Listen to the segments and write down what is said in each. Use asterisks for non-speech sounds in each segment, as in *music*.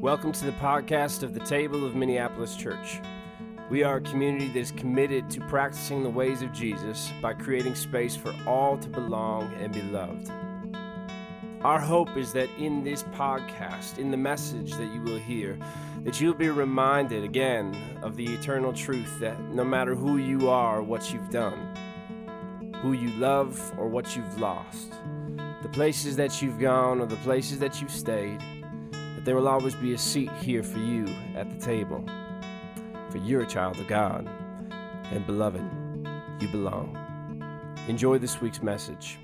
Welcome to the podcast of the Table of Minneapolis Church. We are a community that is committed to practicing the ways of Jesus by creating space for all to belong and be loved. Our hope is that in this podcast, in the message that you will hear, that you'll be reminded again of the eternal truth that no matter who you are or what you've done, who you love or what you've lost, the places that you've gone or the places that you've stayed, there will always be a seat here for you at the table. For you're a child of God, and beloved, you belong. Enjoy this week's message.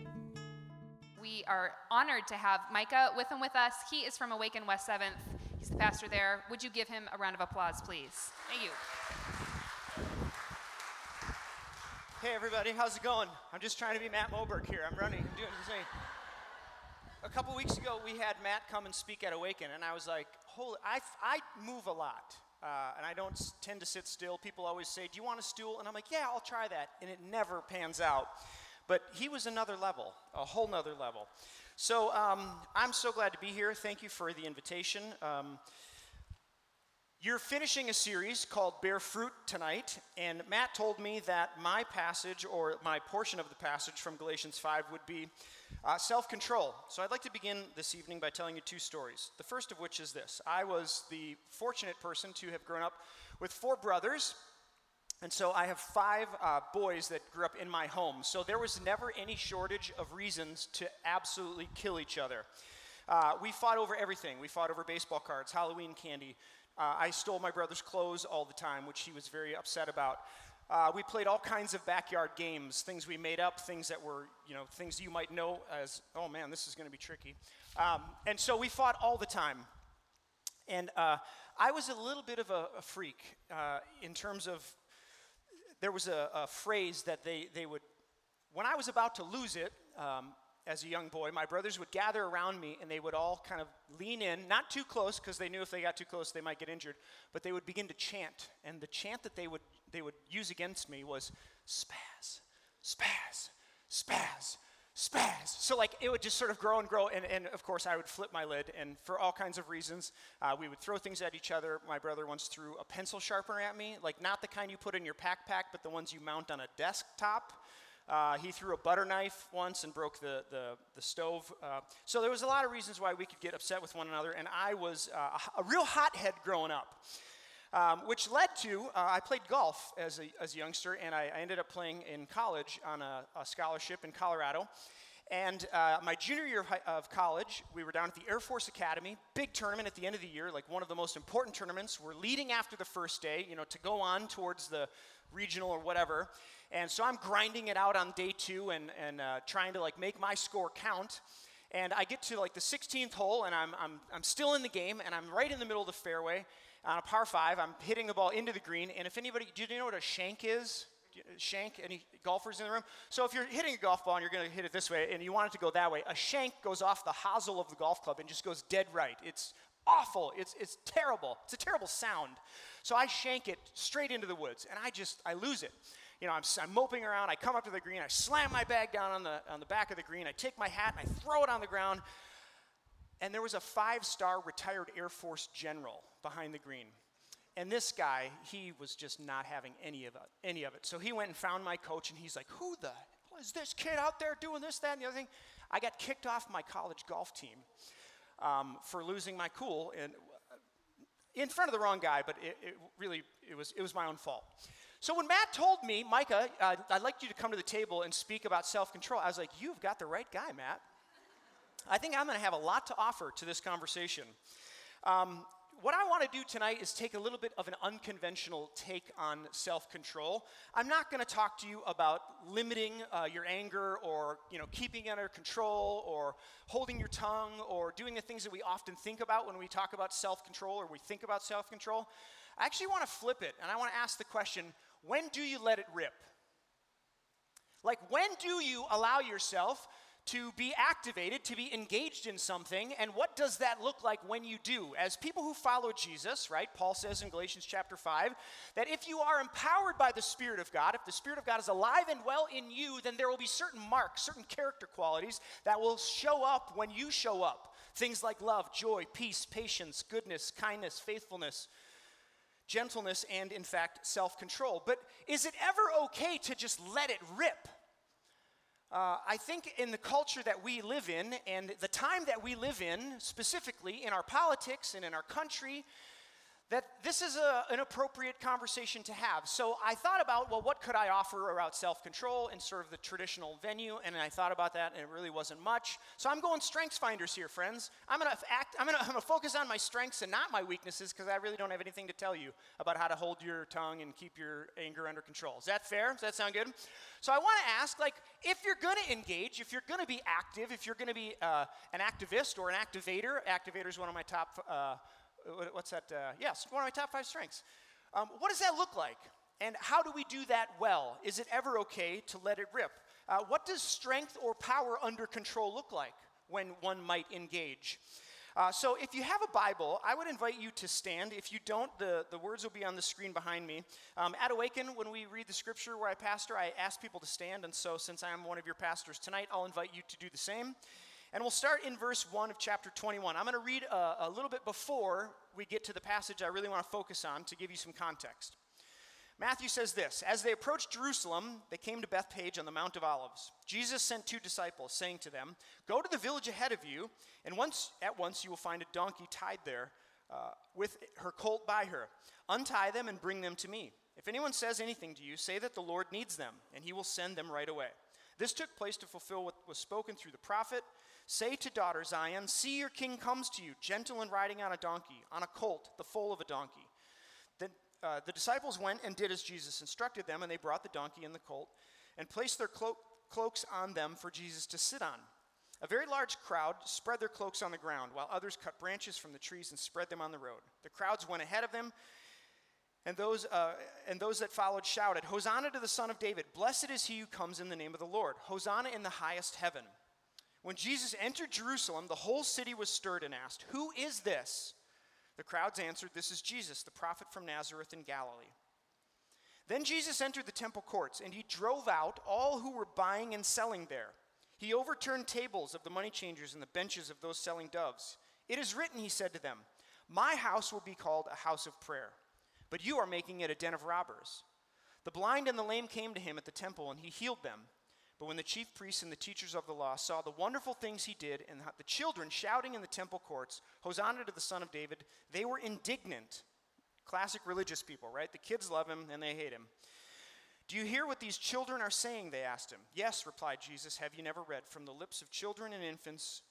We are honored to have Micah with him with us. He is from Awaken West 7th. He's the pastor there. Would you give him a round of applause, please? Thank you. Hey everybody, how's it going? I'm just trying to be Matt Moberg here. I'm running, I'm doing the same a couple weeks ago, we had Matt come and speak at Awaken, and I was like, holy, I, I move a lot. Uh, and I don't tend to sit still. People always say, Do you want a stool? And I'm like, Yeah, I'll try that. And it never pans out. But he was another level, a whole nother level. So um, I'm so glad to be here. Thank you for the invitation. Um, you're finishing a series called Bear Fruit tonight, and Matt told me that my passage, or my portion of the passage from Galatians 5, would be uh, self control. So I'd like to begin this evening by telling you two stories. The first of which is this I was the fortunate person to have grown up with four brothers. And so I have five uh, boys that grew up in my home. So there was never any shortage of reasons to absolutely kill each other. Uh, we fought over everything. We fought over baseball cards, Halloween candy. Uh, I stole my brother's clothes all the time, which he was very upset about. Uh, we played all kinds of backyard games, things we made up, things that were, you know, things you might know as, oh man, this is going to be tricky. Um, and so we fought all the time. And uh, I was a little bit of a, a freak uh, in terms of, there was a, a, phrase that they, they would, when I was about to lose it, um, as a young boy, my brothers would gather around me and they would all kind of lean in, not too close because they knew if they got too close they might get injured, but they would begin to chant. And the chant that they would they would use against me was spaz, spaz, spaz, spaz. So like it would just sort of grow and grow, and, and of course I would flip my lid, and for all kinds of reasons, uh, we would throw things at each other. My brother once threw a pencil sharpener at me, like not the kind you put in your backpack, but the ones you mount on a desktop. Uh, he threw a butter knife once and broke the, the, the stove. Uh, so there was a lot of reasons why we could get upset with one another, and I was uh, a, a real hothead growing up um, which led to uh, I played golf as a, as a youngster, and I, I ended up playing in college on a, a scholarship in Colorado. And uh, my junior year of college, we were down at the Air Force Academy, big tournament at the end of the year, like one of the most important tournaments. We're leading after the first day, you know, to go on towards the regional or whatever. And so I'm grinding it out on day two and, and uh, trying to like make my score count. And I get to like the 16th hole, and I'm, I'm, I'm still in the game, and I'm right in the middle of the fairway on a par five. I'm hitting the ball into the green. And if anybody, do you know what a shank is? Shank, any golfers in the room? So if you're hitting a golf ball and you're going to hit it this way and you want it to go that way, a shank goes off the hosel of the golf club and just goes dead right. It's awful. It's, it's terrible. It's a terrible sound. So I shank it straight into the woods and I just, I lose it. You know, I'm, I'm moping around. I come up to the green. I slam my bag down on the, on the back of the green. I take my hat and I throw it on the ground. And there was a five star retired Air Force general behind the green. And this guy, he was just not having any of it, any of it. So he went and found my coach, and he's like, "Who the hell is this kid out there doing this, that, and the other thing?" I got kicked off my college golf team um, for losing my cool and in front of the wrong guy, but it, it, really it was it was my own fault. So when Matt told me, Micah, uh, I'd like you to come to the table and speak about self-control, I was like, "You've got the right guy, Matt." I think I'm going to have a lot to offer to this conversation. Um, what I want to do tonight is take a little bit of an unconventional take on self control. I'm not going to talk to you about limiting uh, your anger or you know, keeping it under control or holding your tongue or doing the things that we often think about when we talk about self control or we think about self control. I actually want to flip it and I want to ask the question when do you let it rip? Like, when do you allow yourself to be activated, to be engaged in something. And what does that look like when you do? As people who follow Jesus, right? Paul says in Galatians chapter 5 that if you are empowered by the Spirit of God, if the Spirit of God is alive and well in you, then there will be certain marks, certain character qualities that will show up when you show up Things like love, joy, peace, patience, goodness, kindness, faithfulness, gentleness, and in fact, self control. But is it ever okay to just let it rip? Uh, I think in the culture that we live in and the time that we live in, specifically in our politics and in our country, that this is a, an appropriate conversation to have. So I thought about, well, what could I offer about self control in sort of the traditional venue? And I thought about that, and it really wasn't much. So I'm going strengths finders here, friends. I'm gonna act. I'm I'm gonna focus on my strengths and not my weaknesses, because I really don't have anything to tell you about how to hold your tongue and keep your anger under control. Is that fair? Does that sound good? So I want to ask, like, if you're gonna engage, if you're gonna be active, if you're gonna be uh, an activist or an activator, activator is one of my top. Uh, what's that? Uh, yes, one of my top five strengths. Um, what does that look like? And how do we do that well? Is it ever okay to let it rip? Uh, what does strength or power under control look like when one might engage? Uh, so, if you have a Bible, I would invite you to stand. If you don't, the, the words will be on the screen behind me. Um, at Awaken, when we read the scripture where I pastor, I ask people to stand. And so, since I am one of your pastors tonight, I'll invite you to do the same. And we'll start in verse 1 of chapter 21. I'm going to read a, a little bit before we get to the passage I really want to focus on to give you some context. Matthew says this As they approached Jerusalem, they came to Bethphage on the Mount of Olives. Jesus sent two disciples, saying to them, Go to the village ahead of you, and once, at once you will find a donkey tied there uh, with her colt by her. Untie them and bring them to me. If anyone says anything to you, say that the Lord needs them, and he will send them right away. This took place to fulfill what was spoken through the prophet. Say to daughter Zion, See your king comes to you, gentle and riding on a donkey, on a colt, the foal of a donkey. Then uh, the disciples went and did as Jesus instructed them, and they brought the donkey and the colt and placed their clo- cloaks on them for Jesus to sit on. A very large crowd spread their cloaks on the ground, while others cut branches from the trees and spread them on the road. The crowds went ahead of them, and those, uh, and those that followed shouted, Hosanna to the Son of David! Blessed is he who comes in the name of the Lord! Hosanna in the highest heaven! When Jesus entered Jerusalem, the whole city was stirred and asked, Who is this? The crowds answered, This is Jesus, the prophet from Nazareth in Galilee. Then Jesus entered the temple courts, and he drove out all who were buying and selling there. He overturned tables of the money changers and the benches of those selling doves. It is written, he said to them, My house will be called a house of prayer, but you are making it a den of robbers. The blind and the lame came to him at the temple, and he healed them. But when the chief priests and the teachers of the law saw the wonderful things he did and the children shouting in the temple courts, Hosanna to the Son of David, they were indignant. Classic religious people, right? The kids love him and they hate him. Do you hear what these children are saying? They asked him. Yes, replied Jesus. Have you never read? From the lips of children and infants,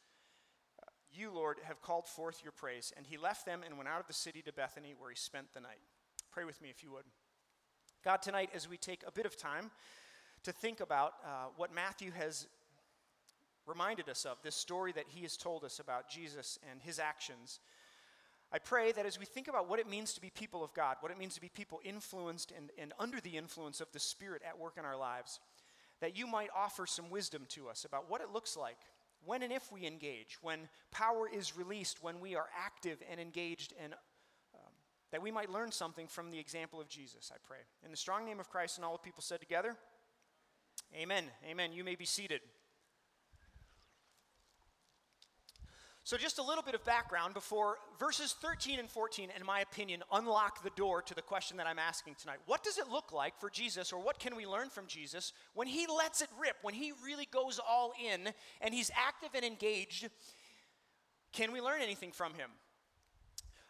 uh, you, Lord, have called forth your praise. And he left them and went out of the city to Bethany, where he spent the night. Pray with me if you would. God, tonight, as we take a bit of time, to think about uh, what Matthew has reminded us of, this story that he has told us about Jesus and his actions. I pray that as we think about what it means to be people of God, what it means to be people influenced and, and under the influence of the Spirit at work in our lives, that you might offer some wisdom to us about what it looks like when and if we engage, when power is released, when we are active and engaged, and that we might learn something from the example of Jesus, I pray. In the strong name of Christ and all the people said together, Amen. Amen. You may be seated. So, just a little bit of background before verses 13 and 14, in my opinion, unlock the door to the question that I'm asking tonight. What does it look like for Jesus, or what can we learn from Jesus when he lets it rip, when he really goes all in and he's active and engaged? Can we learn anything from him?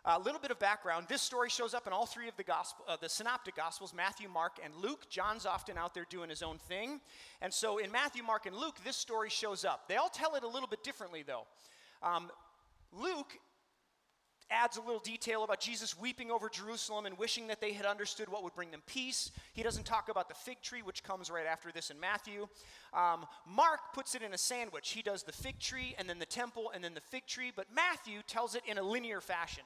A little bit of background. This story shows up in all three of the gospel, uh, the synoptic gospels, Matthew, Mark, and Luke. John's often out there doing his own thing. And so in Matthew, Mark, and Luke, this story shows up. They all tell it a little bit differently, though. Um, Luke adds a little detail about Jesus weeping over Jerusalem and wishing that they had understood what would bring them peace. He doesn't talk about the fig tree, which comes right after this in Matthew. Um, Mark puts it in a sandwich. He does the fig tree and then the temple and then the fig tree, but Matthew tells it in a linear fashion.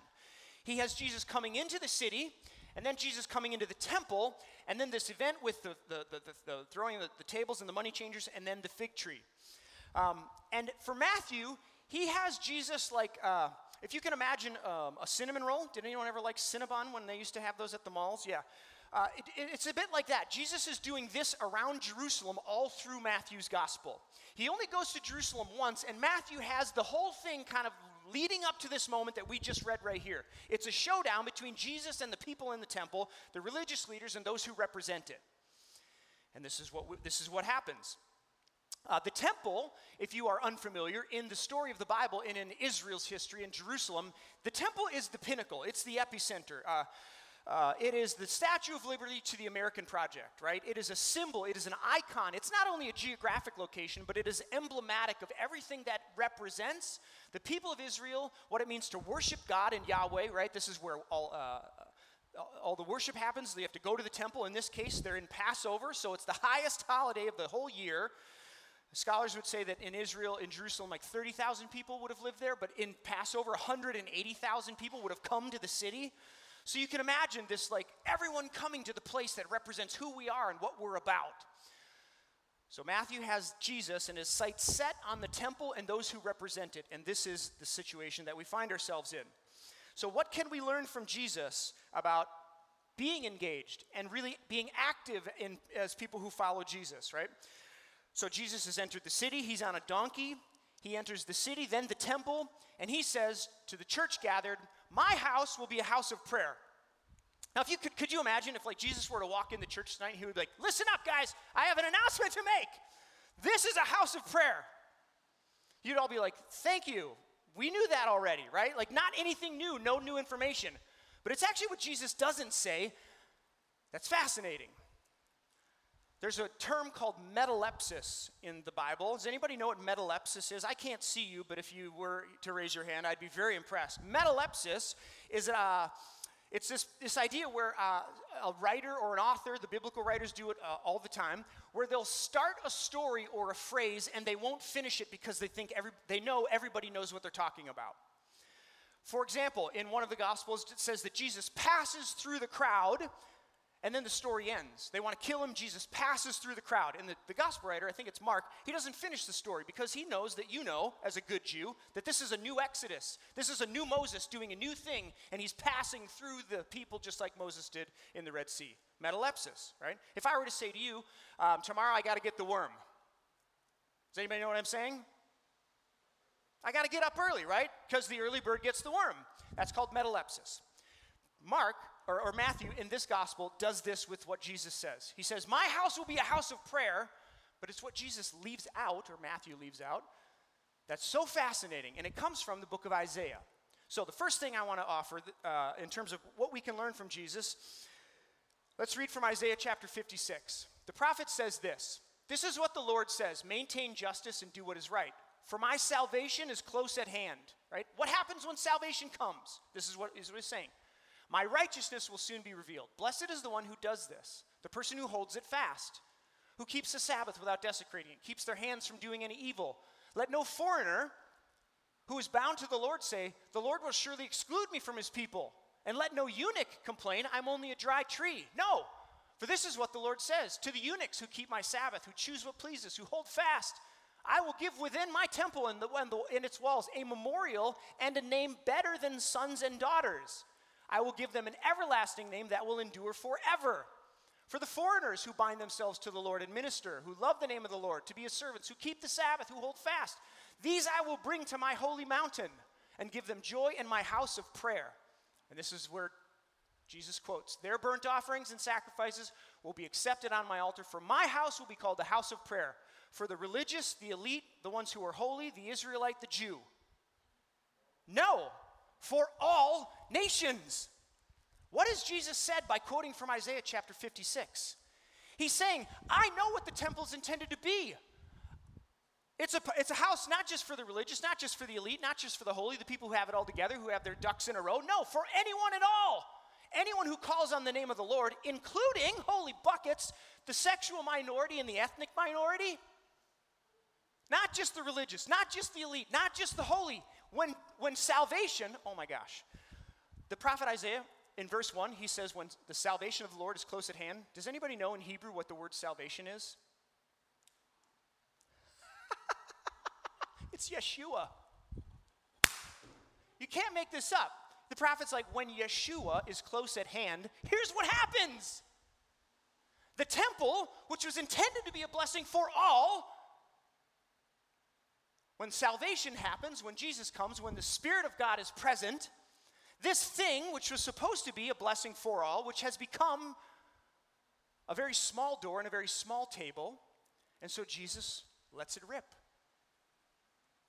He has Jesus coming into the city, and then Jesus coming into the temple, and then this event with the, the, the, the throwing the, tables and the money changers, and then the fig tree. Um, and for Matthew, he has Jesus like, uh, if you can imagine um, a cinnamon roll. Did anyone ever like Cinnabon when they used to have those at the malls? Yeah. Uh, it, it, it's a bit like that. Jesus is doing this around Jerusalem all through Matthew's gospel. He only goes to Jerusalem once, and Matthew has the whole thing kind of leading up to this moment that we just read right here. It's a showdown between Jesus and the people in the temple, the religious leaders, and those who represent it. And this is what, we, this is what happens. Uh, the temple, if you are unfamiliar, in the story of the Bible and in Israel's history in Jerusalem, the temple is the pinnacle, it's the epicenter. Uh, uh, it is the Statue of Liberty to the American project, right? It is a symbol, it is an icon. It's not only a geographic location, but it is emblematic of everything that represents the people of Israel, what it means to worship God and Yahweh, right? This is where all. Uh, all the worship happens. They have to go to the temple. In this case, they're in Passover, so it's the highest holiday of the whole year. Scholars would say that in Israel, in Jerusalem, like 30,000 people would have lived there, but in Passover, 180,000 people would have come to the city. So you can imagine this like everyone coming to the place that represents who we are and what we're about. So Matthew has Jesus and his sights set on the temple and those who represent it, and this is the situation that we find ourselves in. So, what can we learn from Jesus about being engaged and really being active in, as people who follow Jesus, right? So Jesus has entered the city, he's on a donkey. He enters the city, then the temple, and he says to the church gathered, My house will be a house of prayer. Now, if you could, could you imagine if like Jesus were to walk in the church tonight, he would be like, Listen up, guys, I have an announcement to make. This is a house of prayer. You'd all be like, Thank you. We knew that already, right? Like, not anything new, no new information. But it's actually what Jesus doesn't say that's fascinating. There's a term called metalepsis in the Bible. Does anybody know what metalepsis is? I can't see you, but if you were to raise your hand, I'd be very impressed. Metalepsis is a uh, it's this, this idea where uh, a writer or an author, the biblical writers do it uh, all the time, where they'll start a story or a phrase and they won't finish it because they think every, they know everybody knows what they're talking about. For example, in one of the Gospels, it says that Jesus passes through the crowd and then the story ends. They want to kill him. Jesus passes through the crowd. And the, the gospel writer, I think it's Mark, he doesn't finish the story because he knows that you know, as a good Jew, that this is a new Exodus. This is a new Moses doing a new thing, and he's passing through the people just like Moses did in the Red Sea. Metalepsis, right? If I were to say to you, um, tomorrow I got to get the worm. Does anybody know what I'm saying? I got to get up early, right? Because the early bird gets the worm. That's called metalepsis. Mark or, or Matthew in this gospel does this with what Jesus says. He says, My house will be a house of prayer, but it's what Jesus leaves out, or Matthew leaves out, that's so fascinating. And it comes from the book of Isaiah. So, the first thing I want to offer uh, in terms of what we can learn from Jesus, let's read from Isaiah chapter 56. The prophet says this This is what the Lord says maintain justice and do what is right. For my salvation is close at hand, right? What happens when salvation comes? This is what, is what he's saying. My righteousness will soon be revealed. Blessed is the one who does this, the person who holds it fast, who keeps the Sabbath without desecrating it, keeps their hands from doing any evil. Let no foreigner who is bound to the Lord say, The Lord will surely exclude me from his people. And let no eunuch complain, I'm only a dry tree. No, for this is what the Lord says To the eunuchs who keep my Sabbath, who choose what pleases, who hold fast, I will give within my temple and, the, and the, in its walls a memorial and a name better than sons and daughters. I will give them an everlasting name that will endure forever. For the foreigners who bind themselves to the Lord and minister, who love the name of the Lord, to be his servants, who keep the Sabbath, who hold fast, these I will bring to my holy mountain and give them joy in my house of prayer. And this is where Jesus quotes Their burnt offerings and sacrifices will be accepted on my altar, for my house will be called the house of prayer. For the religious, the elite, the ones who are holy, the Israelite, the Jew. No, for all nations. What has Jesus said by quoting from Isaiah chapter 56? He's saying, I know what the temple is intended to be. It's a, it's a house not just for the religious, not just for the elite, not just for the holy, the people who have it all together, who have their ducks in a row. No, for anyone at all. Anyone who calls on the name of the Lord, including holy buckets, the sexual minority and the ethnic minority. Not just the religious, not just the elite, not just the holy. When, when salvation, oh my gosh, the prophet Isaiah in verse 1, he says, When the salvation of the Lord is close at hand. Does anybody know in Hebrew what the word salvation is? *laughs* it's Yeshua. You can't make this up. The prophet's like, when Yeshua is close at hand, here's what happens. The temple, which was intended to be a blessing for all, when salvation happens, when Jesus comes, when the Spirit of God is present, this thing, which was supposed to be a blessing for all, which has become a very small door and a very small table, and so Jesus lets it rip.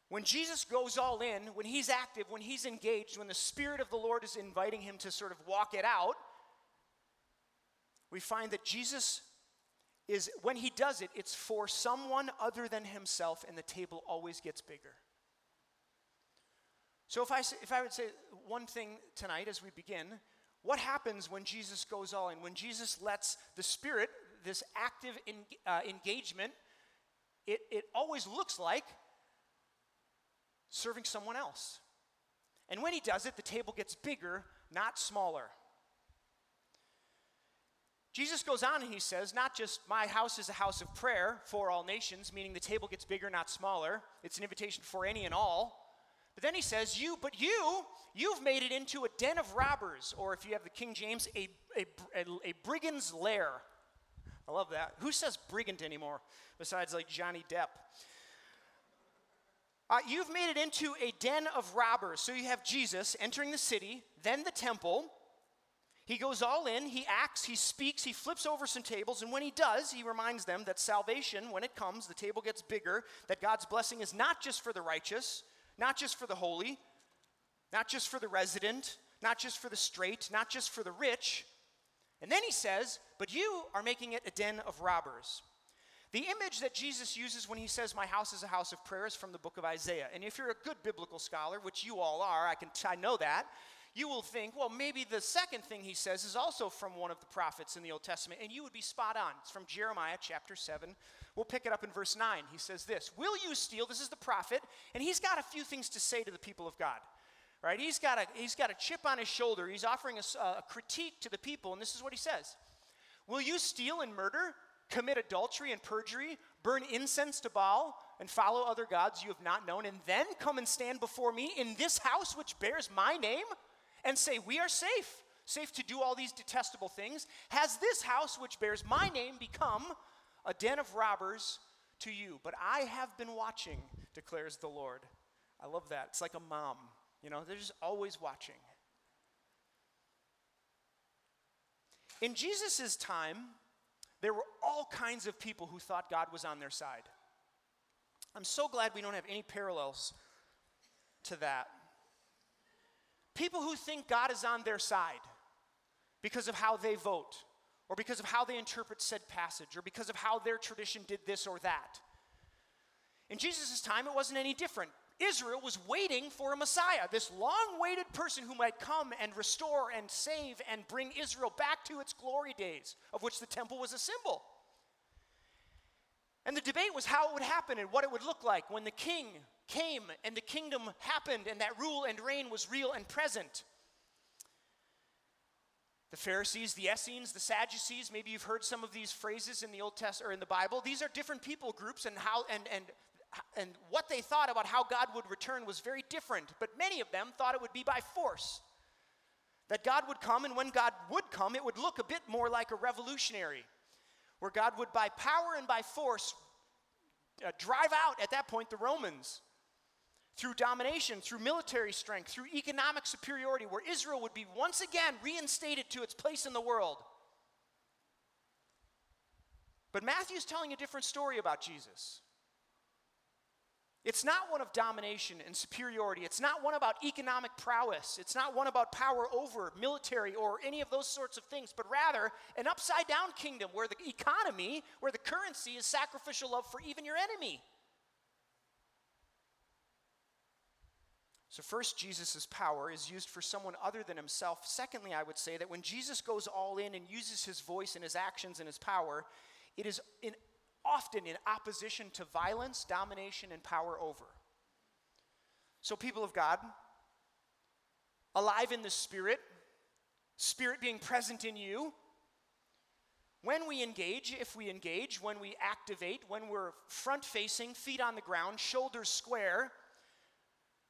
When Jesus goes all in, when he's active, when he's engaged, when the Spirit of the Lord is inviting him to sort of walk it out, we find that Jesus is, when he does it, it's for someone other than himself, and the table always gets bigger. So, if I, if I would say one thing tonight as we begin, what happens when Jesus goes all in? When Jesus lets the Spirit, this active in, uh, engagement, it, it always looks like serving someone else. And when he does it, the table gets bigger, not smaller. Jesus goes on and he says, not just my house is a house of prayer for all nations, meaning the table gets bigger, not smaller. It's an invitation for any and all. But then he says, you, but you, you've made it into a den of robbers, or if you have the King James, a, a, a, a brigand's lair. I love that. Who says brigand anymore besides like Johnny Depp? Uh, you've made it into a den of robbers. So you have Jesus entering the city, then the temple. He goes all in, he acts, he speaks, he flips over some tables, and when he does, he reminds them that salvation, when it comes, the table gets bigger, that God's blessing is not just for the righteous, not just for the holy, not just for the resident, not just for the straight, not just for the rich. And then he says, But you are making it a den of robbers. The image that Jesus uses when he says, My house is a house of prayer, is from the book of Isaiah. And if you're a good biblical scholar, which you all are, I, can t- I know that, you will think, well, maybe the second thing he says is also from one of the prophets in the Old Testament, and you would be spot on. It's from Jeremiah chapter 7. We'll pick it up in verse 9. He says this Will you steal? This is the prophet, and he's got a few things to say to the people of God. Right? He's got a, he's got a chip on his shoulder. He's offering a, a critique to the people, and this is what he says Will you steal and murder, commit adultery and perjury, burn incense to Baal, and follow other gods you have not known, and then come and stand before me in this house which bears my name? And say, We are safe, safe to do all these detestable things, has this house which bears my name become a den of robbers to you? But I have been watching, declares the Lord. I love that. It's like a mom, you know, they're just always watching. In Jesus' time, there were all kinds of people who thought God was on their side. I'm so glad we don't have any parallels to that. People who think God is on their side because of how they vote, or because of how they interpret said passage, or because of how their tradition did this or that. In Jesus' time, it wasn't any different. Israel was waiting for a Messiah, this long waited person who might come and restore and save and bring Israel back to its glory days, of which the temple was a symbol. And the debate was how it would happen and what it would look like when the king came and the kingdom happened and that rule and reign was real and present. The Pharisees, the Essenes, the Sadducees, maybe you've heard some of these phrases in the Old Testament or in the Bible. These are different people groups and how and and and what they thought about how God would return was very different, but many of them thought it would be by force. That God would come, and when God would come, it would look a bit more like a revolutionary, where God would, by power and by force, uh, drive out at that point the Romans through domination, through military strength, through economic superiority, where Israel would be once again reinstated to its place in the world. But Matthew is telling a different story about Jesus. It's not one of domination and superiority. It's not one about economic prowess. It's not one about power over military or any of those sorts of things, but rather an upside down kingdom where the economy, where the currency is sacrificial love for even your enemy. So, first, Jesus' power is used for someone other than himself. Secondly, I would say that when Jesus goes all in and uses his voice and his actions and his power, it is in, often in opposition to violence, domination, and power over. So, people of God, alive in the Spirit, Spirit being present in you, when we engage, if we engage, when we activate, when we're front facing, feet on the ground, shoulders square,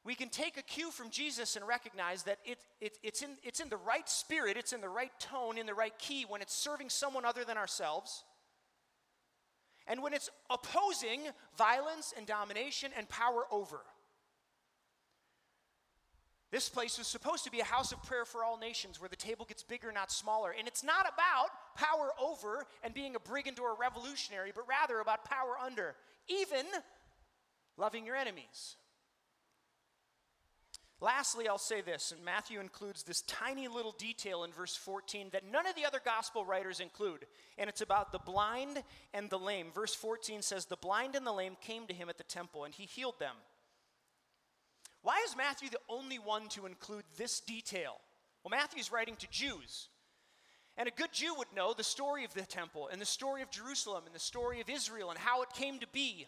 we can take a cue from Jesus and recognize that it, it, it's, in, it's in the right spirit, it's in the right tone, in the right key when it's serving someone other than ourselves. and when it's opposing violence and domination and power over. This place was supposed to be a house of prayer for all nations where the table gets bigger, not smaller. And it's not about power over and being a brigand or a revolutionary, but rather about power under, even loving your enemies. Lastly, I'll say this, and Matthew includes this tiny little detail in verse 14 that none of the other gospel writers include, and it's about the blind and the lame. Verse 14 says, The blind and the lame came to him at the temple, and he healed them. Why is Matthew the only one to include this detail? Well, Matthew's writing to Jews. And a good Jew would know the story of the temple and the story of Jerusalem and the story of Israel and how it came to be.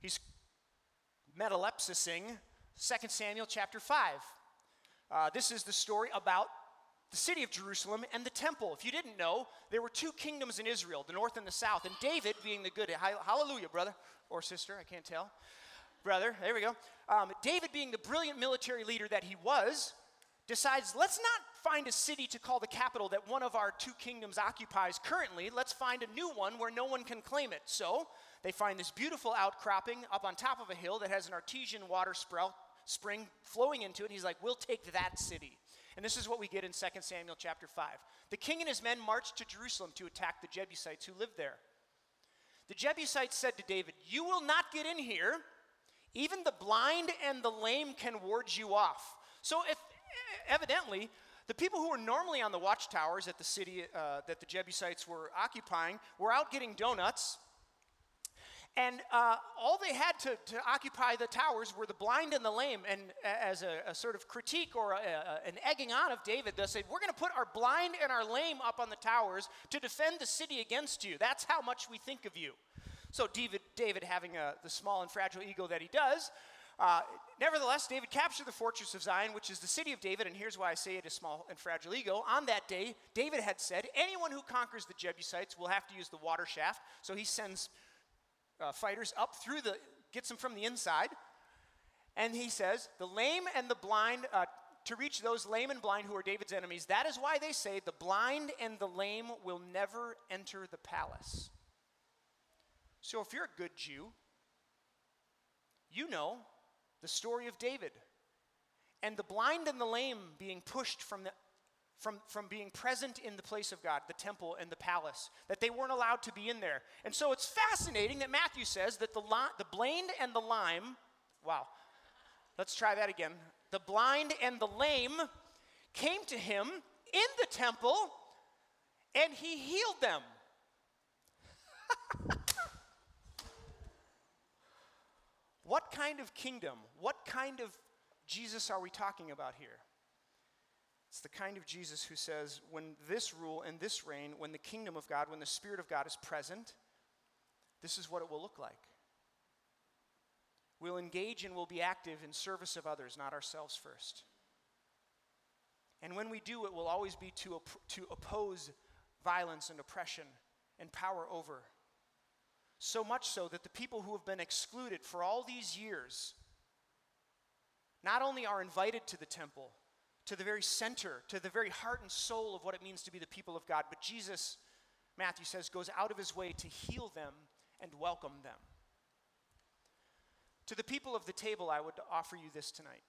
He's metalepsising 2 Samuel chapter 5. Uh, this is the story about the city of Jerusalem and the temple. If you didn't know, there were two kingdoms in Israel, the north and the south. And David, being the good, hallelujah, brother or sister, I can't tell brother. There we go. Um, David, being the brilliant military leader that he was, decides let's not find a city to call the capital that one of our two kingdoms occupies currently. Let's find a new one where no one can claim it. So they find this beautiful outcropping up on top of a hill that has an artesian water sprout, spring flowing into it. He's like, we'll take that city. And this is what we get in 2 Samuel chapter 5. The king and his men marched to Jerusalem to attack the Jebusites who lived there. The Jebusites said to David, You will not get in here even the blind and the lame can ward you off. So, if evidently, the people who were normally on the watchtowers at the city uh, that the Jebusites were occupying were out getting donuts. And uh, all they had to, to, occupy the towers were the blind and the lame. And as a, a sort of critique or a, a, an egging on of David, they said, We're going to put our blind and our lame up on the towers to defend the city against you. That's how much we think of you. So David, David having a, the small and fragile ego that he does, uh, nevertheless, David captured the fortress of Zion, which is the city of David, and here's why I say it is small and fragile ego. On that day, David had said, anyone who conquers the Jebusites will have to use the water shaft. So he sends uh, fighters up through the, gets them from the inside, and he says, the lame and the blind, uh, to reach those lame and blind who are David's enemies. That is why they say the blind and the lame will never enter the palace. So if you're a good Jew, you know the story of David and the blind and the lame being pushed from the from, from being present in the place of God, the temple and the palace, that they weren't allowed to be in there. And so it's fascinating that Matthew says that the, the blind and the lame, wow, let's try that again. The blind and the lame came to him in the temple and he healed them. *laughs* What kind of kingdom, what kind of Jesus are we talking about here? It's the kind of Jesus who says, when this rule and this reign, when the kingdom of God, when the Spirit of God is present, this is what it will look like. We'll engage and we'll be active in service of others, not ourselves first. And when we do, it will always be to, op- to oppose violence and oppression and power over so much so that the people who have been excluded for all these years not only are invited to the temple, to the very center, to the very heart and soul of what it means to be the people of God, but Jesus, Matthew says, goes out of his way to heal them and welcome them. To the people of the table, I would offer you this tonight.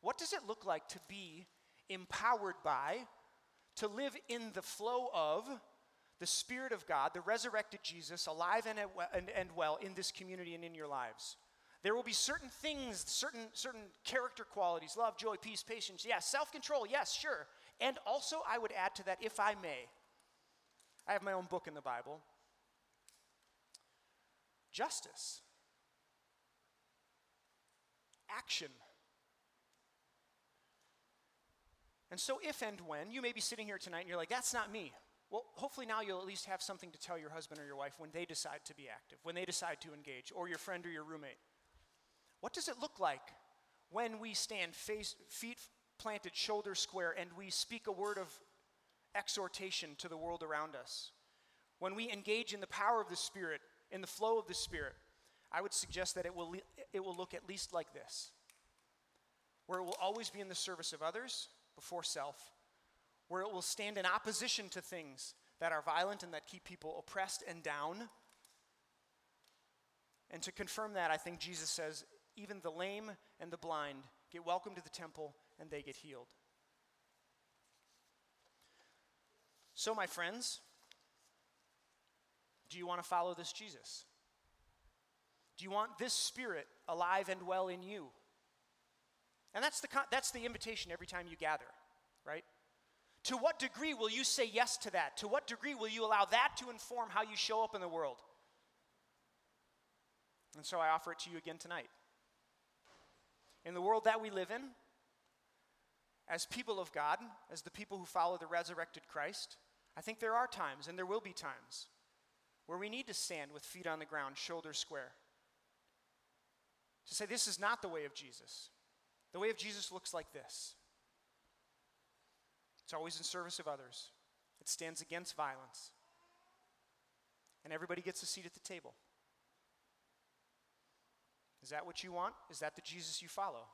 What does it look like to be empowered by, to live in the flow of, the Spirit of God, the resurrected Jesus, alive and, and, and well in this community and in your lives. There will be certain things, certain, certain character qualities love, joy, peace, patience, yes, self control, yes, sure. And also, I would add to that, if I may, I have my own book in the Bible justice, action. And so, if and when you may be sitting here tonight and you're like, that's not me. Well, hopefully now you'll at least have something to tell your husband or your wife when they decide to be active, when they decide to engage, or your friend or your roommate. What does it look like when we stand face, feet planted, shoulders square, and we speak a word of exhortation to the world around us? When we engage in the power of the Spirit, in the flow of the Spirit, I would suggest that it will, it will look at least like this where it will always be in the service of others before self where it will stand in opposition to things that are violent and that keep people oppressed and down. And to confirm that, I think Jesus says, even the lame and the blind get welcome to the temple and they get healed. So, my friends, do you want to follow this Jesus? Do you want this spirit alive and well in you? And that's the, that's the invitation every time you gather, right? To what degree will you say yes to that? To what degree will you allow that to inform how you show up in the world? And so I offer it to you again tonight. In the world that we live in, as people of God, as the people who follow the resurrected Christ, I think there are times, and there will be times, where we need to stand with feet on the ground, shoulders square. To say, this is not the way of Jesus. The way of Jesus looks like this it's always in service of others, it stands against violence, and everybody gets a seat at the table. Is that what you want? Is that the Jesus you follow?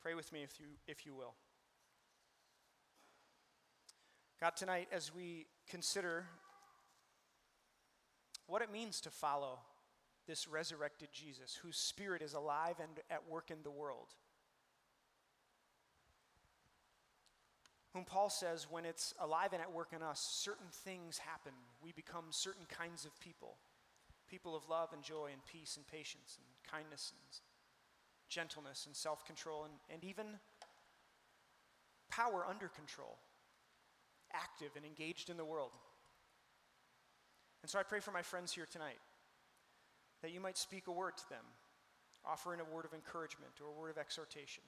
Pray with me if you, if you will. God, tonight, as we consider what it means to follow this resurrected Jesus, whose spirit is alive and at work in the world, whom Paul says, when it's alive and at work in us, certain things happen. We become certain kinds of people people of love and joy and peace and patience and kindness and gentleness and self control and, and even power under control, active and engaged in the world. And so I pray for my friends here tonight that you might speak a word to them, offering a word of encouragement or a word of exhortation.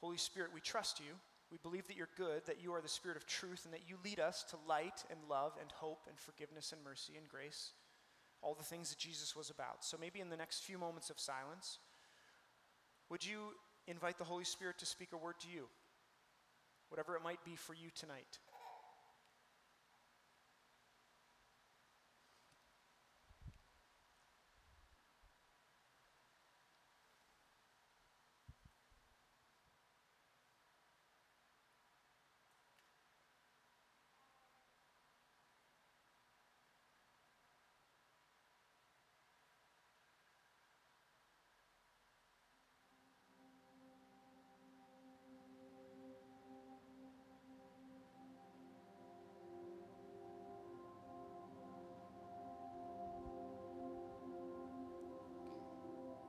Holy Spirit, we trust you. We believe that you're good, that you are the Spirit of truth, and that you lead us to light and love and hope and forgiveness and mercy and grace, all the things that Jesus was about. So maybe in the next few moments of silence, would you invite the Holy Spirit to speak a word to you, whatever it might be for you tonight?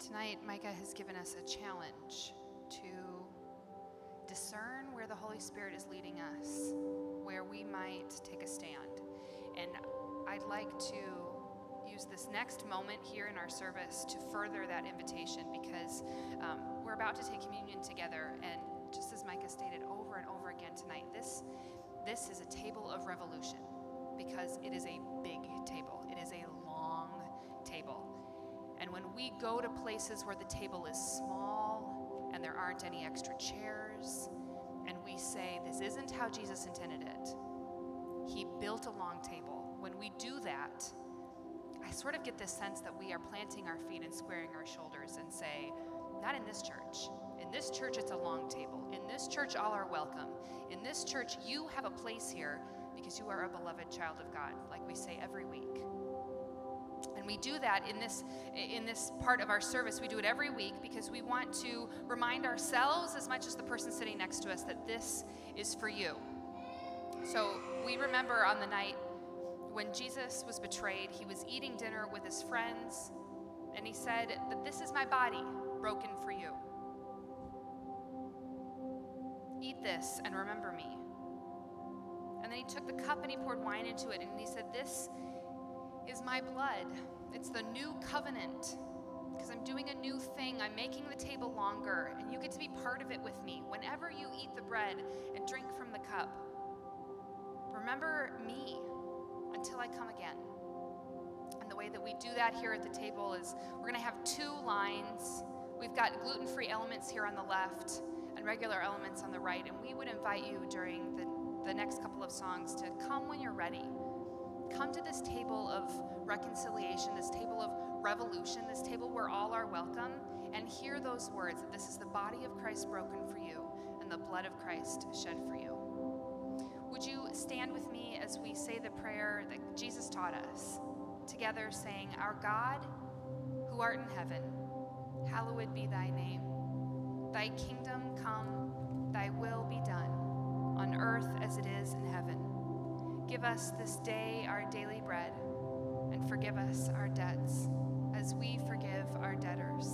Tonight, Micah has given us a challenge to discern where the Holy Spirit is leading us, where we might take a stand. And I'd like to use this next moment here in our service to further that invitation because um, we're about to take communion together. And just as Micah stated over and over again tonight, this, this is a table of revolution because it is a big table, we go to places where the table is small and there aren't any extra chairs, and we say, This isn't how Jesus intended it, He built a long table. When we do that, I sort of get this sense that we are planting our feet and squaring our shoulders and say, Not in this church. In this church, it's a long table. In this church, all are welcome. In this church, you have a place here because you are a beloved child of God, like we say every week. We do that in this in this part of our service. We do it every week because we want to remind ourselves as much as the person sitting next to us that this is for you. So we remember on the night when Jesus was betrayed, he was eating dinner with his friends, and he said that this is my body broken for you. Eat this and remember me. And then he took the cup and he poured wine into it, and he said, This is my blood. It's the new covenant because I'm doing a new thing. I'm making the table longer, and you get to be part of it with me. Whenever you eat the bread and drink from the cup, remember me until I come again. And the way that we do that here at the table is we're going to have two lines. We've got gluten free elements here on the left and regular elements on the right. And we would invite you during the, the next couple of songs to come when you're ready come to this table of reconciliation, this table of revolution, this table where all are welcome, and hear those words that this is the body of Christ broken for you and the blood of Christ shed for you. Would you stand with me as we say the prayer that Jesus taught us, together saying, Our God, who art in heaven, hallowed be thy name. Thy kingdom come, thy will be done, on earth as it is in heaven. Give us this day our daily bread, and forgive us our debts, as we forgive our debtors.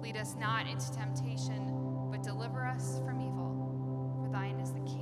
Lead us not into temptation, but deliver us from evil. For thine is the kingdom